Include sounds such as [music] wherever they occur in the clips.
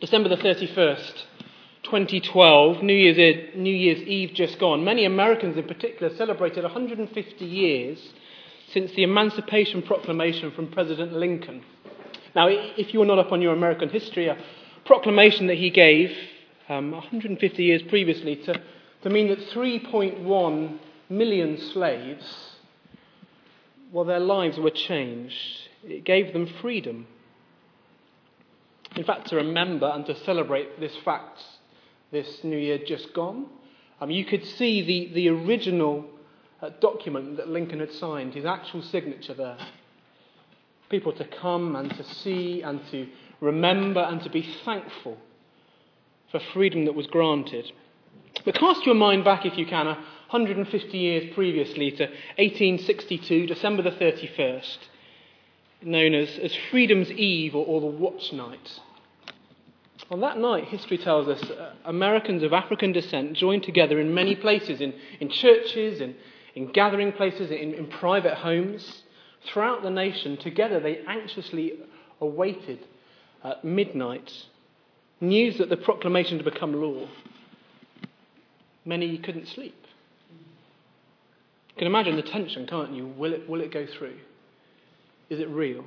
December the 31st, 2012, New Year's, Eve, New Year's Eve just gone. Many Americans in particular celebrated 150 years since the Emancipation Proclamation from President Lincoln. Now, if you're not up on your American history, a proclamation that he gave um, 150 years previously to, to mean that 3.1 million slaves, well, their lives were changed. It gave them freedom. In fact, to remember and to celebrate this fact this new year just gone, um, you could see the, the original uh, document that Lincoln had signed, his actual signature there. People to come and to see and to remember and to be thankful for freedom that was granted. But cast your mind back, if you can, 150 years previously to 1862, December the 31st, known as, as Freedom's Eve or, or the Watch Night. On that night, history tells us uh, Americans of African descent joined together in many places, in, in churches, in, in gathering places, in, in private homes. Throughout the nation, together they anxiously awaited at midnight news that the proclamation had become law. Many couldn't sleep. You can imagine the tension, can't you? Will it, will it go through? Is it real?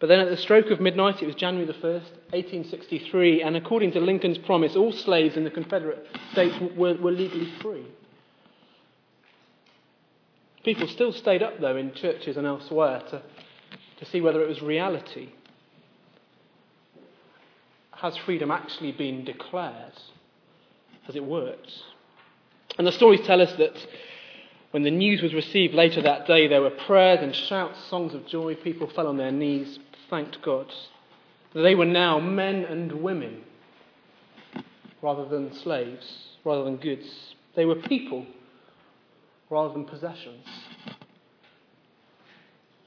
But then at the stroke of midnight, it was January the 1st, 1863, and according to Lincoln's promise, all slaves in the Confederate States were, were legally free. People still stayed up, though, in churches and elsewhere to, to see whether it was reality. Has freedom actually been declared? Has it worked? And the stories tell us that when the news was received later that day, there were prayers and shouts, songs of joy. People fell on their knees, thanked God. They were now men and women rather than slaves, rather than goods. They were people rather than possessions.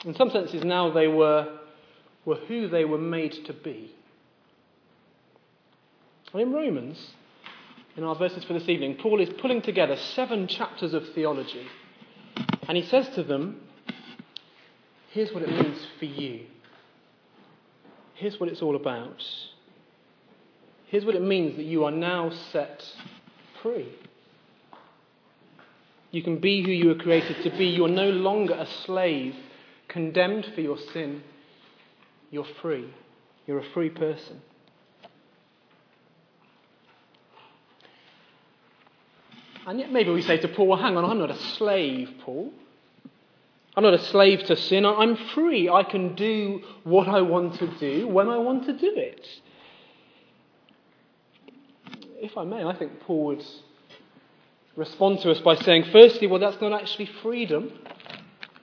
In some senses, now they were, were who they were made to be. And in Romans, in our verses for this evening, Paul is pulling together seven chapters of theology. And he says to them, here's what it means for you. Here's what it's all about. Here's what it means that you are now set free. You can be who you were created to be. You're no longer a slave, condemned for your sin. You're free. You're a free person. And yet, maybe we say to Paul, well, hang on, I'm not a slave, Paul. I'm not a slave to sin. I'm free. I can do what I want to do when I want to do it. If I may, I think Paul would respond to us by saying, firstly, well, that's not actually freedom,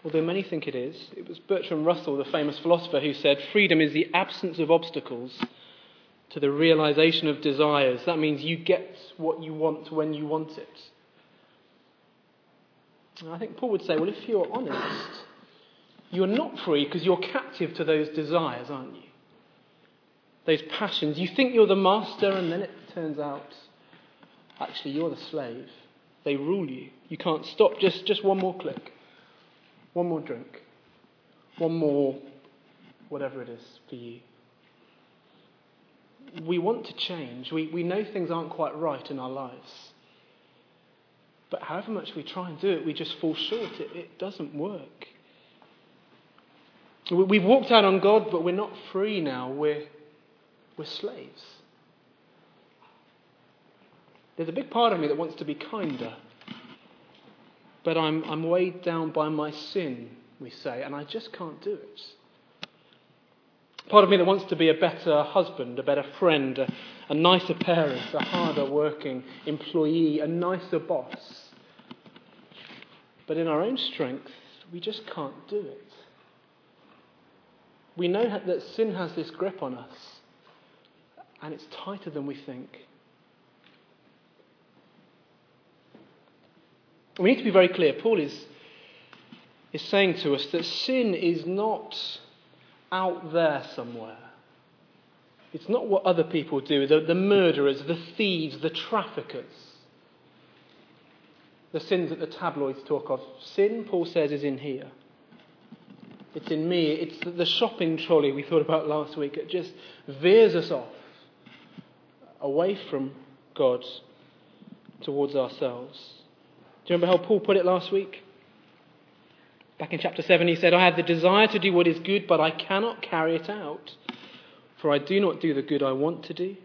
although many think it is. It was Bertrand Russell, the famous philosopher, who said, freedom is the absence of obstacles to the realization of desires. That means you get what you want when you want it. And I think Paul would say, well, if you're honest, you're not free because you're captive to those desires, aren't you? Those passions. You think you're the master, and then it turns out actually you're the slave. They rule you. You can't stop. Just, just one more click, one more drink, one more whatever it is for you. We want to change. We, we know things aren't quite right in our lives. But however much we try and do it, we just fall short. It, it doesn't work. We've walked out on God, but we're not free now. We're, we're slaves. There's a big part of me that wants to be kinder, but I'm, I'm weighed down by my sin, we say, and I just can't do it. Part of me that wants to be a better husband, a better friend, a, a nicer parent, a harder working employee, a nicer boss. But in our own strength, we just can't do it. We know that sin has this grip on us, and it's tighter than we think. We need to be very clear. Paul is, is saying to us that sin is not out there somewhere. It's not what other people do the, the murderers, the thieves, the traffickers, the sins that the tabloids talk of. Sin, Paul says, is in here. It's in me. It's the shopping trolley we thought about last week. It just veers us off away from God towards ourselves. Do you remember how Paul put it last week? Back in chapter 7, he said, I have the desire to do what is good, but I cannot carry it out. For I do not do the good I want to do,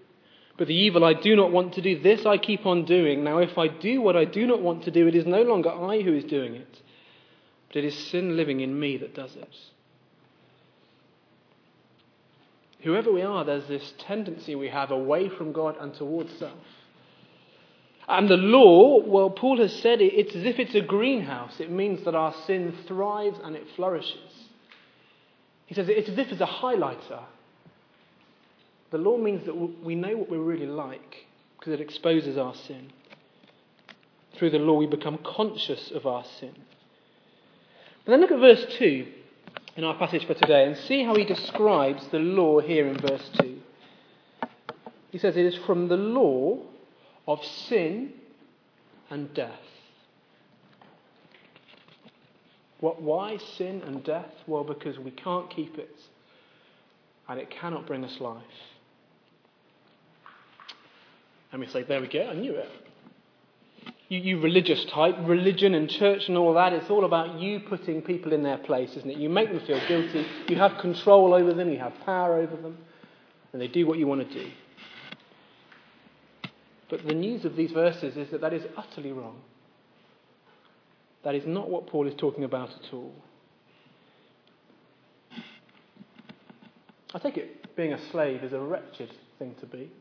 but the evil I do not want to do, this I keep on doing. Now, if I do what I do not want to do, it is no longer I who is doing it, but it is sin living in me that does it. Whoever we are, there's this tendency we have away from God and towards self. And the law, well, Paul has said it, it's as if it's a greenhouse. It means that our sin thrives and it flourishes. He says it's as if it's a highlighter. The law means that we know what we're really like because it exposes our sin. Through the law, we become conscious of our sin. But then look at verse 2 in our passage for today and see how he describes the law here in verse 2. He says it is from the law of sin and death. What, why sin and death? Well, because we can't keep it and it cannot bring us life. And we say, there we go, I knew it. You, you, religious type, religion and church and all that, it's all about you putting people in their place, isn't it? You make them feel guilty, you have control over them, you have power over them, and they do what you want to do. But the news of these verses is that that is utterly wrong. That is not what Paul is talking about at all. I take it being a slave is a wretched thing to be.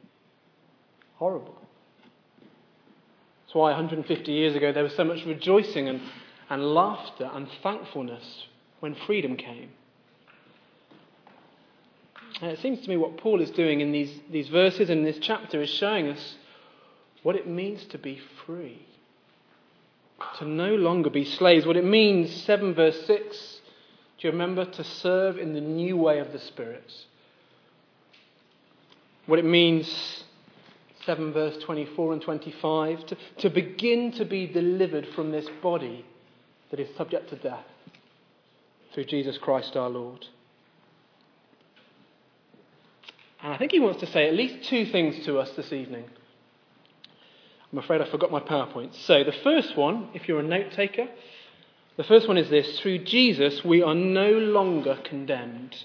Horrible. That's why 150 years ago there was so much rejoicing and, and laughter and thankfulness when freedom came. And it seems to me what Paul is doing in these, these verses and this chapter is showing us what it means to be free, to no longer be slaves. What it means, 7 verse 6, do you remember? To serve in the new way of the Spirit. What it means, 7 verse 24 and 25, to, to begin to be delivered from this body that is subject to death through Jesus Christ our Lord. And I think he wants to say at least two things to us this evening. I'm afraid I forgot my PowerPoint. So, the first one, if you're a note taker, the first one is this through Jesus, we are no longer condemned.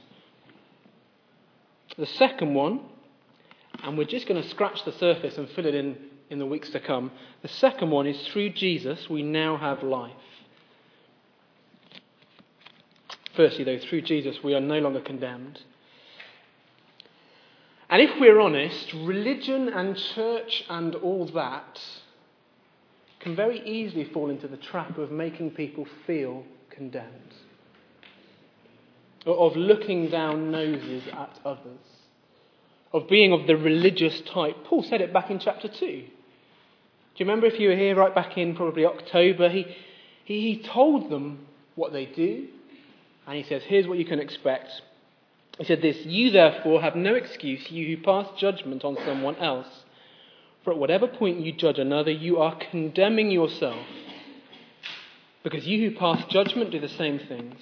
The second one, and we're just going to scratch the surface and fill it in in the weeks to come. The second one is through Jesus, we now have life. Firstly, though, through Jesus, we are no longer condemned. And if we're honest, religion and church and all that can very easily fall into the trap of making people feel condemned, of looking down noses at others, of being of the religious type. Paul said it back in chapter 2. Do you remember if you were here right back in probably October? He, he, he told them what they do, and he says, Here's what you can expect he said this You therefore have no excuse, you who pass judgment on someone else. For at whatever point you judge another, you are condemning yourself. Because you who pass judgment do the same things.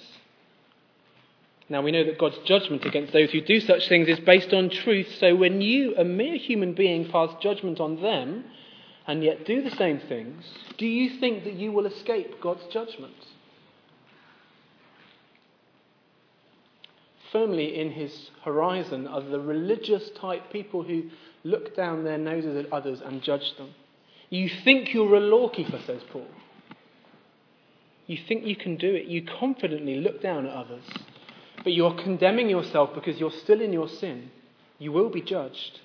Now we know that God's judgment against those who do such things is based on truth, so when you, a mere human being, pass judgment on them and yet do the same things, do you think that you will escape God's judgment? Firmly in his horizon are the religious type people who look down their noses at others and judge them. You think you're a lawkeeper, says Paul. You think you can do it. You confidently look down at others. But you're condemning yourself because you're still in your sin. You will be judged.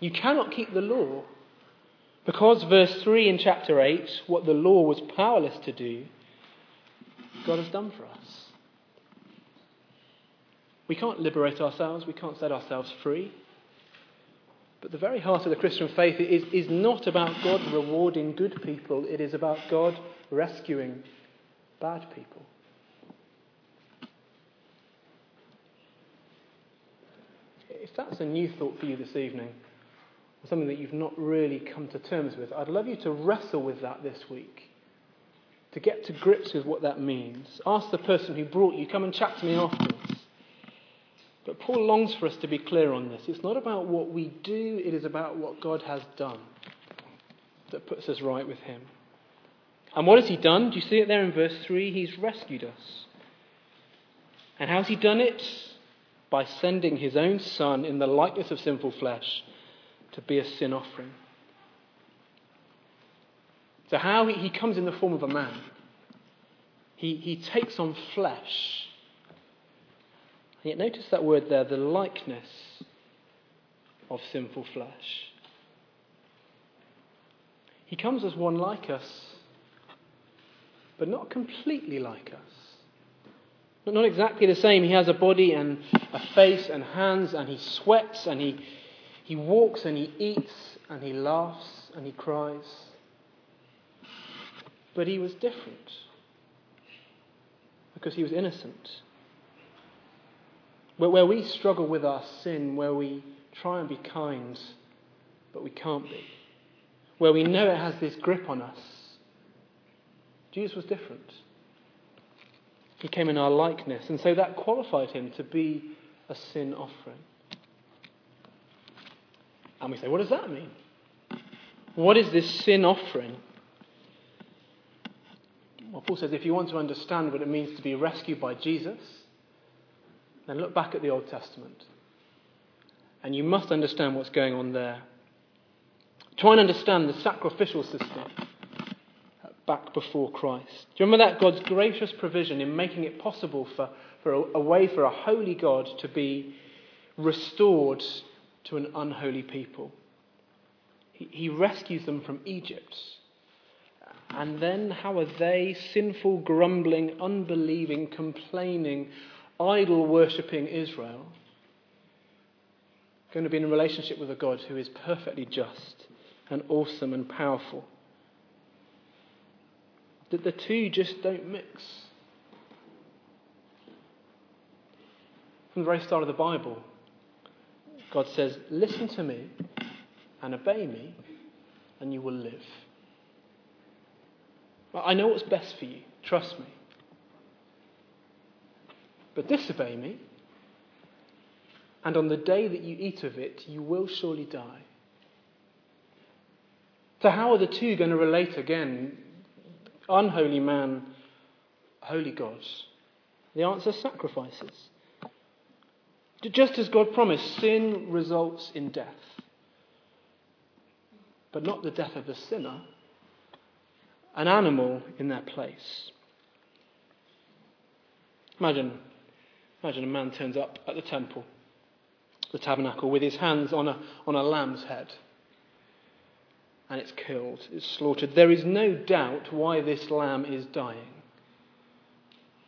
You cannot keep the law. Because, verse 3 in chapter 8, what the law was powerless to do, God has done for us. We can't liberate ourselves, we can't set ourselves free. But the very heart of the Christian faith is, is not about God rewarding good people, it is about God rescuing bad people. If that's a new thought for you this evening, or something that you've not really come to terms with, I'd love you to wrestle with that this week. to get to grips with what that means. Ask the person who brought you, come and chat to me afterwards. But Paul longs for us to be clear on this. It's not about what we do, it is about what God has done that puts us right with Him. And what has He done? Do you see it there in verse 3? He's rescued us. And how's He done it? By sending His own Son in the likeness of sinful flesh to be a sin offering. So, how he, he comes in the form of a man, he, he takes on flesh. Yet, notice that word there the likeness of sinful flesh. He comes as one like us, but not completely like us. Not exactly the same. He has a body and a face and hands, and he sweats, and he, he walks, and he eats, and he laughs, and he cries. But he was different because he was innocent. Where, we struggle with our sin, where we try and be kind, but we can't be, where we know it has this grip on us, Jesus was different. He came in our likeness, and so that qualified him to be a sin offering. And we say, what does that mean? What is this sin offering? Well, Paul says if you want to understand what it means to be rescued by Jesus, then look back at the Old Testament. And you must understand what's going on there. Try and understand the sacrificial system back before Christ. Do you remember that? God's gracious provision in making it possible for, for a, a way for a holy God to be restored to an unholy people. He, he rescues them from Egypt and then how are they, sinful, grumbling, unbelieving, complaining, idol worshipping Israel, going to be in a relationship with a God who is perfectly just and awesome and powerful? That the two just don't mix. From the very start of the Bible, God says, Listen to me and obey me, and you will live. I know what's best for you. Trust me. But disobey me, and on the day that you eat of it, you will surely die. So, how are the two going to relate again? Unholy man, holy gods. The answer sacrifices. Just as God promised, sin results in death. But not the death of the sinner, an animal in their place. Imagine, imagine a man turns up at the temple, the tabernacle, with his hands on a, on a lamb's head. And it's killed, it's slaughtered. There is no doubt why this lamb is dying.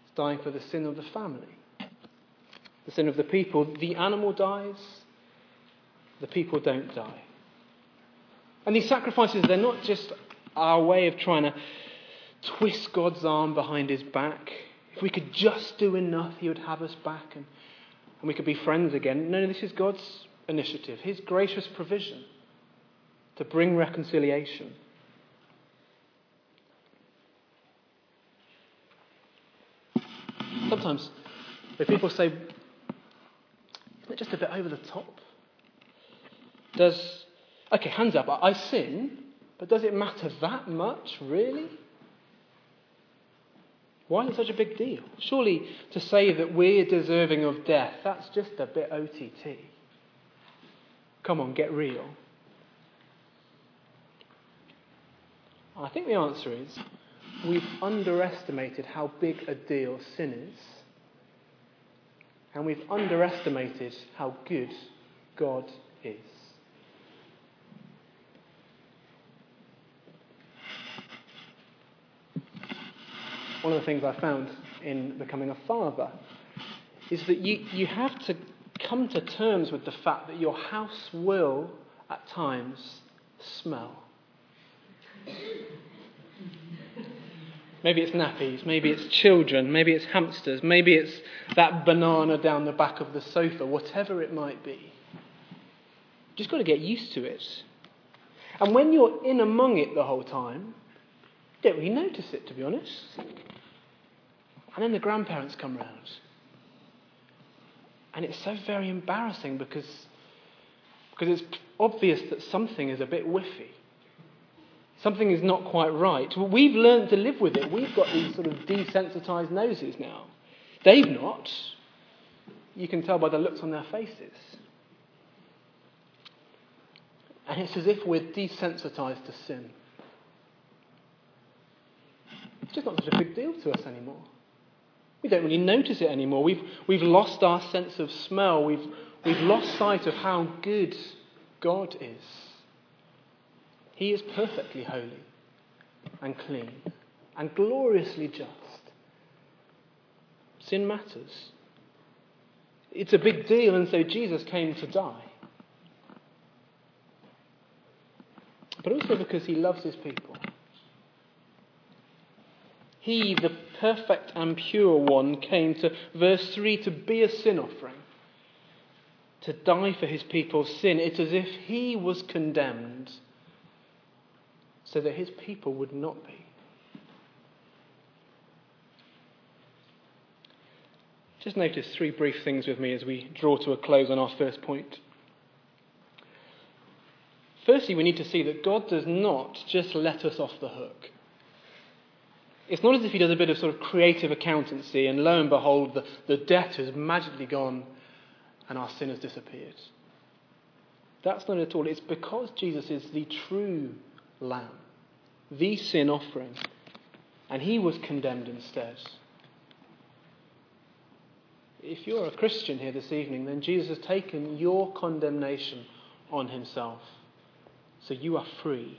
It's dying for the sin of the family, the sin of the people. The animal dies, the people don't die. And these sacrifices, they're not just our way of trying to twist God's arm behind his back. If we could just do enough, he would have us back and, and we could be friends again. No, no, this is God's initiative, his gracious provision to bring reconciliation. Sometimes, if people say, isn't it just a bit over the top? Does, okay, hands up, I sin, but does it matter that much, really? Why is it such a big deal? Surely to say that we're deserving of death, that's just a bit OTT. Come on, get real. I think the answer is we've underestimated how big a deal sin is, and we've underestimated how good God is. One of the things I found in becoming a father is that you, you have to come to terms with the fact that your house will, at times, smell. Maybe it's nappies, maybe it's children, maybe it's hamsters, maybe it's that banana down the back of the sofa, whatever it might be. You've just got to get used to it. And when you're in among it the whole time, don't really notice it, to be honest. And then the grandparents come round. And it's so very embarrassing because, because it's obvious that something is a bit whiffy. Something is not quite right. We've learned to live with it. We've got these sort of desensitized noses now. They've not. You can tell by the looks on their faces. And it's as if we're desensitized to sin. It's just not such a big deal to us anymore. We don't really notice it anymore. We've, we've lost our sense of smell. We've, we've lost sight of how good God is. He is perfectly holy and clean and gloriously just. Sin matters. It's a big deal, and so Jesus came to die. But also because he loves his people. He, the perfect and pure one, came to, verse 3, to be a sin offering, to die for his people's sin. It's as if he was condemned so that his people would not be. Just notice three brief things with me as we draw to a close on our first point. Firstly, we need to see that God does not just let us off the hook. It's not as if he does a bit of sort of creative accountancy and lo and behold, the, the debt has magically gone and our sin has disappeared. That's not at all. It's because Jesus is the true Lamb, the sin offering, and he was condemned instead. If you're a Christian here this evening, then Jesus has taken your condemnation on himself. So you are free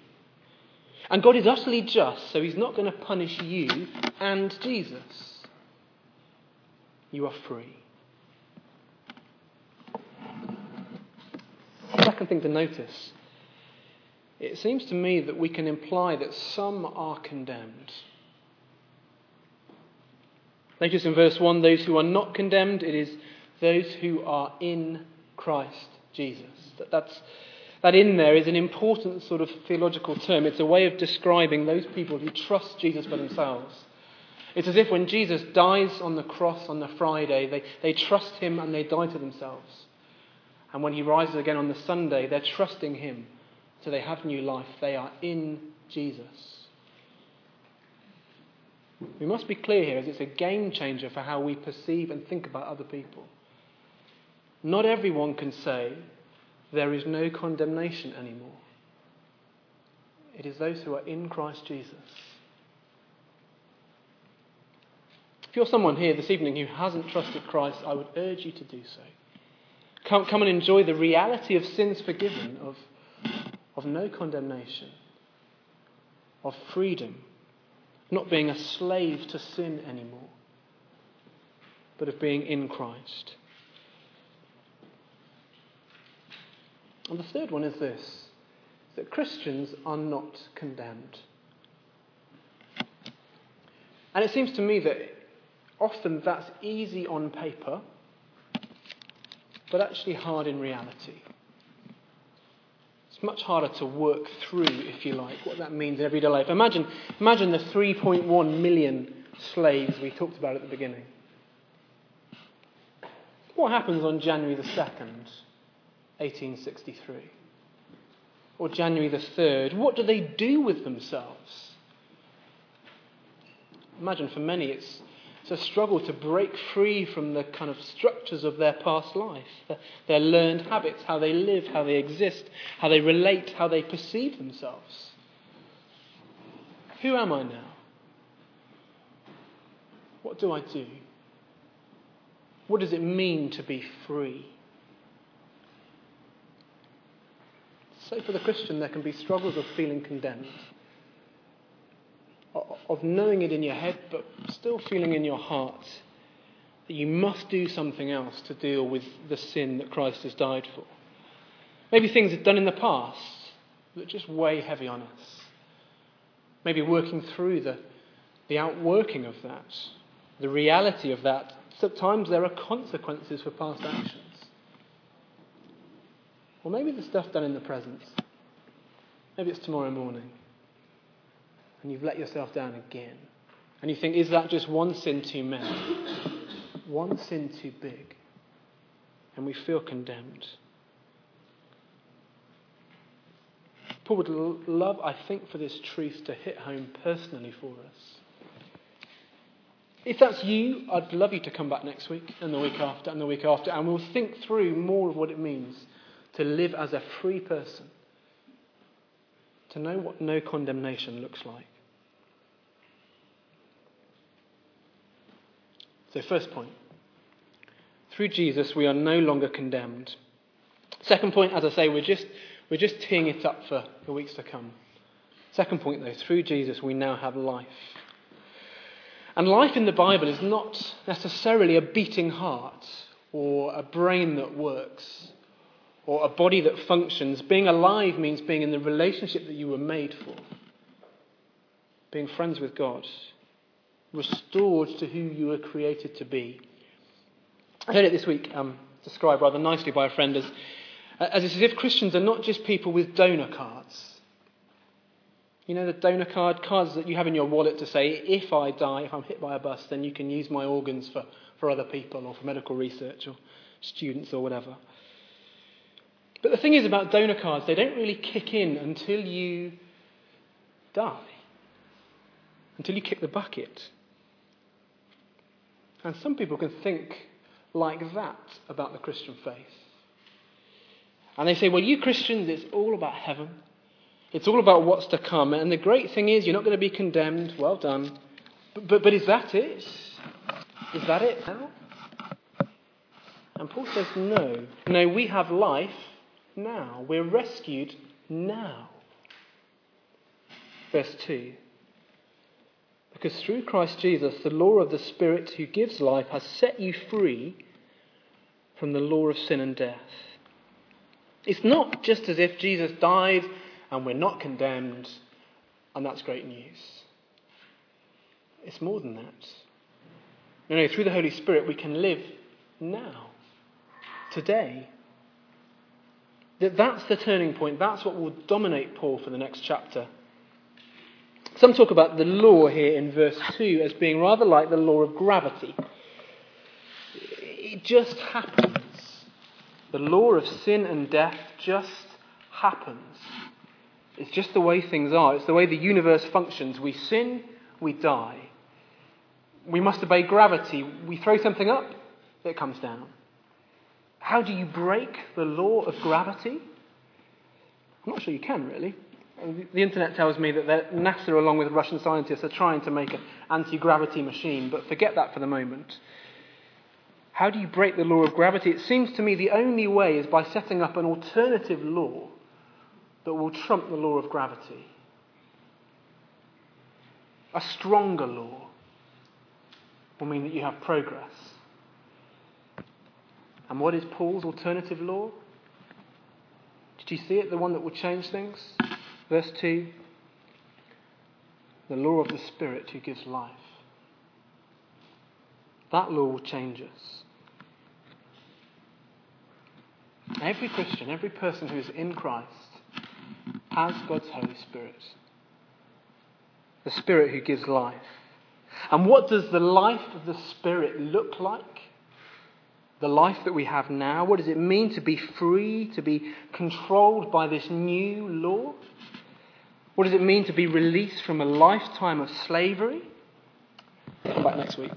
and God is utterly just, so He's not going to punish you and Jesus. You are free. Second thing to notice it seems to me that we can imply that some are condemned. Notice in verse 1 those who are not condemned, it is those who are in Christ Jesus. That, that's that in there is an important sort of theological term. It's a way of describing those people who trust Jesus for themselves. It's as if when Jesus dies on the cross on the Friday, they, they trust him and they die to themselves. And when he rises again on the Sunday, they're trusting him. So they have new life. They are in Jesus. We must be clear here as it's a game changer for how we perceive and think about other people. Not everyone can say, there is no condemnation anymore. It is those who are in Christ Jesus. If you're someone here this evening who hasn't trusted Christ, I would urge you to do so. Come, come and enjoy the reality of sins forgiven, of, of no condemnation, of freedom, not being a slave to sin anymore, but of being in Christ. And the third one is this that Christians are not condemned. And it seems to me that often that's easy on paper, but actually hard in reality. It's much harder to work through, if you like, what that means in everyday life. Imagine, imagine the 3.1 million slaves we talked about at the beginning. What happens on January the 2nd? 1863. Or January the 3rd. What do they do with themselves? Imagine for many it's, it's a struggle to break free from the kind of structures of their past life, their, their learned habits, how they live, how they exist, how they relate, how they perceive themselves. Who am I now? What do I do? What does it mean to be free? So, for the Christian, there can be struggles of feeling condemned, of knowing it in your head, but still feeling in your heart that you must do something else to deal with the sin that Christ has died for. Maybe things have done in the past that just weigh heavy on us. Maybe working through the, the outworking of that, the reality of that. Sometimes there are consequences for past actions. Or maybe the stuff done in the present. Maybe it's tomorrow morning. and you've let yourself down again. And you think, is that just one sin too many? [coughs] One sin too big? And we feel condemned. Paul would love, I think, for this truth to hit home personally for us. If that's you, I'd love you to come back next week and the week after and the week after, and we'll think through more of what it means to live as a free person, to know what no condemnation looks like. So, first point through Jesus, we are no longer condemned. Second point, as I say, we're just, we're just teeing it up for the weeks to come. Second point, though, through Jesus, we now have life. And life in the Bible is not necessarily a beating heart or a brain that works or a body that functions. Being alive means being in the relationship that you were made for, being friends with God, restored to who you were created to be. I heard it this week um, described rather nicely by a friend as, as as if Christians are not just people with donor cards. You know the donor card, cards that you have in your wallet to say, if I die, if I'm hit by a bus, then you can use my organs for, for other people or for medical research or students or whatever. But the thing is about donor cards, they don't really kick in until you die, until you kick the bucket. And some people can think like that about the Christian faith. And they say, well, you Christians, it's all about heaven. It's all about what's to come. And the great thing is, you're not going to be condemned. Well done. But, but, but is that it? Is that it now? And Paul says, no. No, we have life now. We're rescued now. Verse 2. Because through Christ Jesus, the law of the Spirit who gives life has set you free from the law of sin and death. It's not just as if Jesus died and we're not condemned, and that's great news. It's more than that. No, no, through the Holy Spirit, we can live now, today. That that's the turning point. That's what will dominate Paul for the next chapter. Some talk about the law here in verse 2 as being rather like the law of gravity. It just happens. The law of sin and death just happens. It's just the way things are. It's the way the universe functions. We sin, we die. We must obey gravity. We throw something up, it comes down. How do you break the law of gravity? I'm not sure you can, really. The internet tells me that NASA, along with Russian scientists, are trying to make an anti gravity machine, but forget that for the moment. How do you break the law of gravity? It seems to me the only way is by setting up an alternative law that will trump the law of gravity. A stronger law will mean that you have progress. And what is Paul's alternative law? Did you see it? The one that will change things? Verse 2 The law of the Spirit who gives life. That law will change us. Every Christian, every person who is in Christ, has God's Holy Spirit. The Spirit who gives life. And what does the life of the Spirit look like? The life that we have now? What does it mean to be free, to be controlled by this new law? What does it mean to be released from a lifetime of slavery? Come back next week.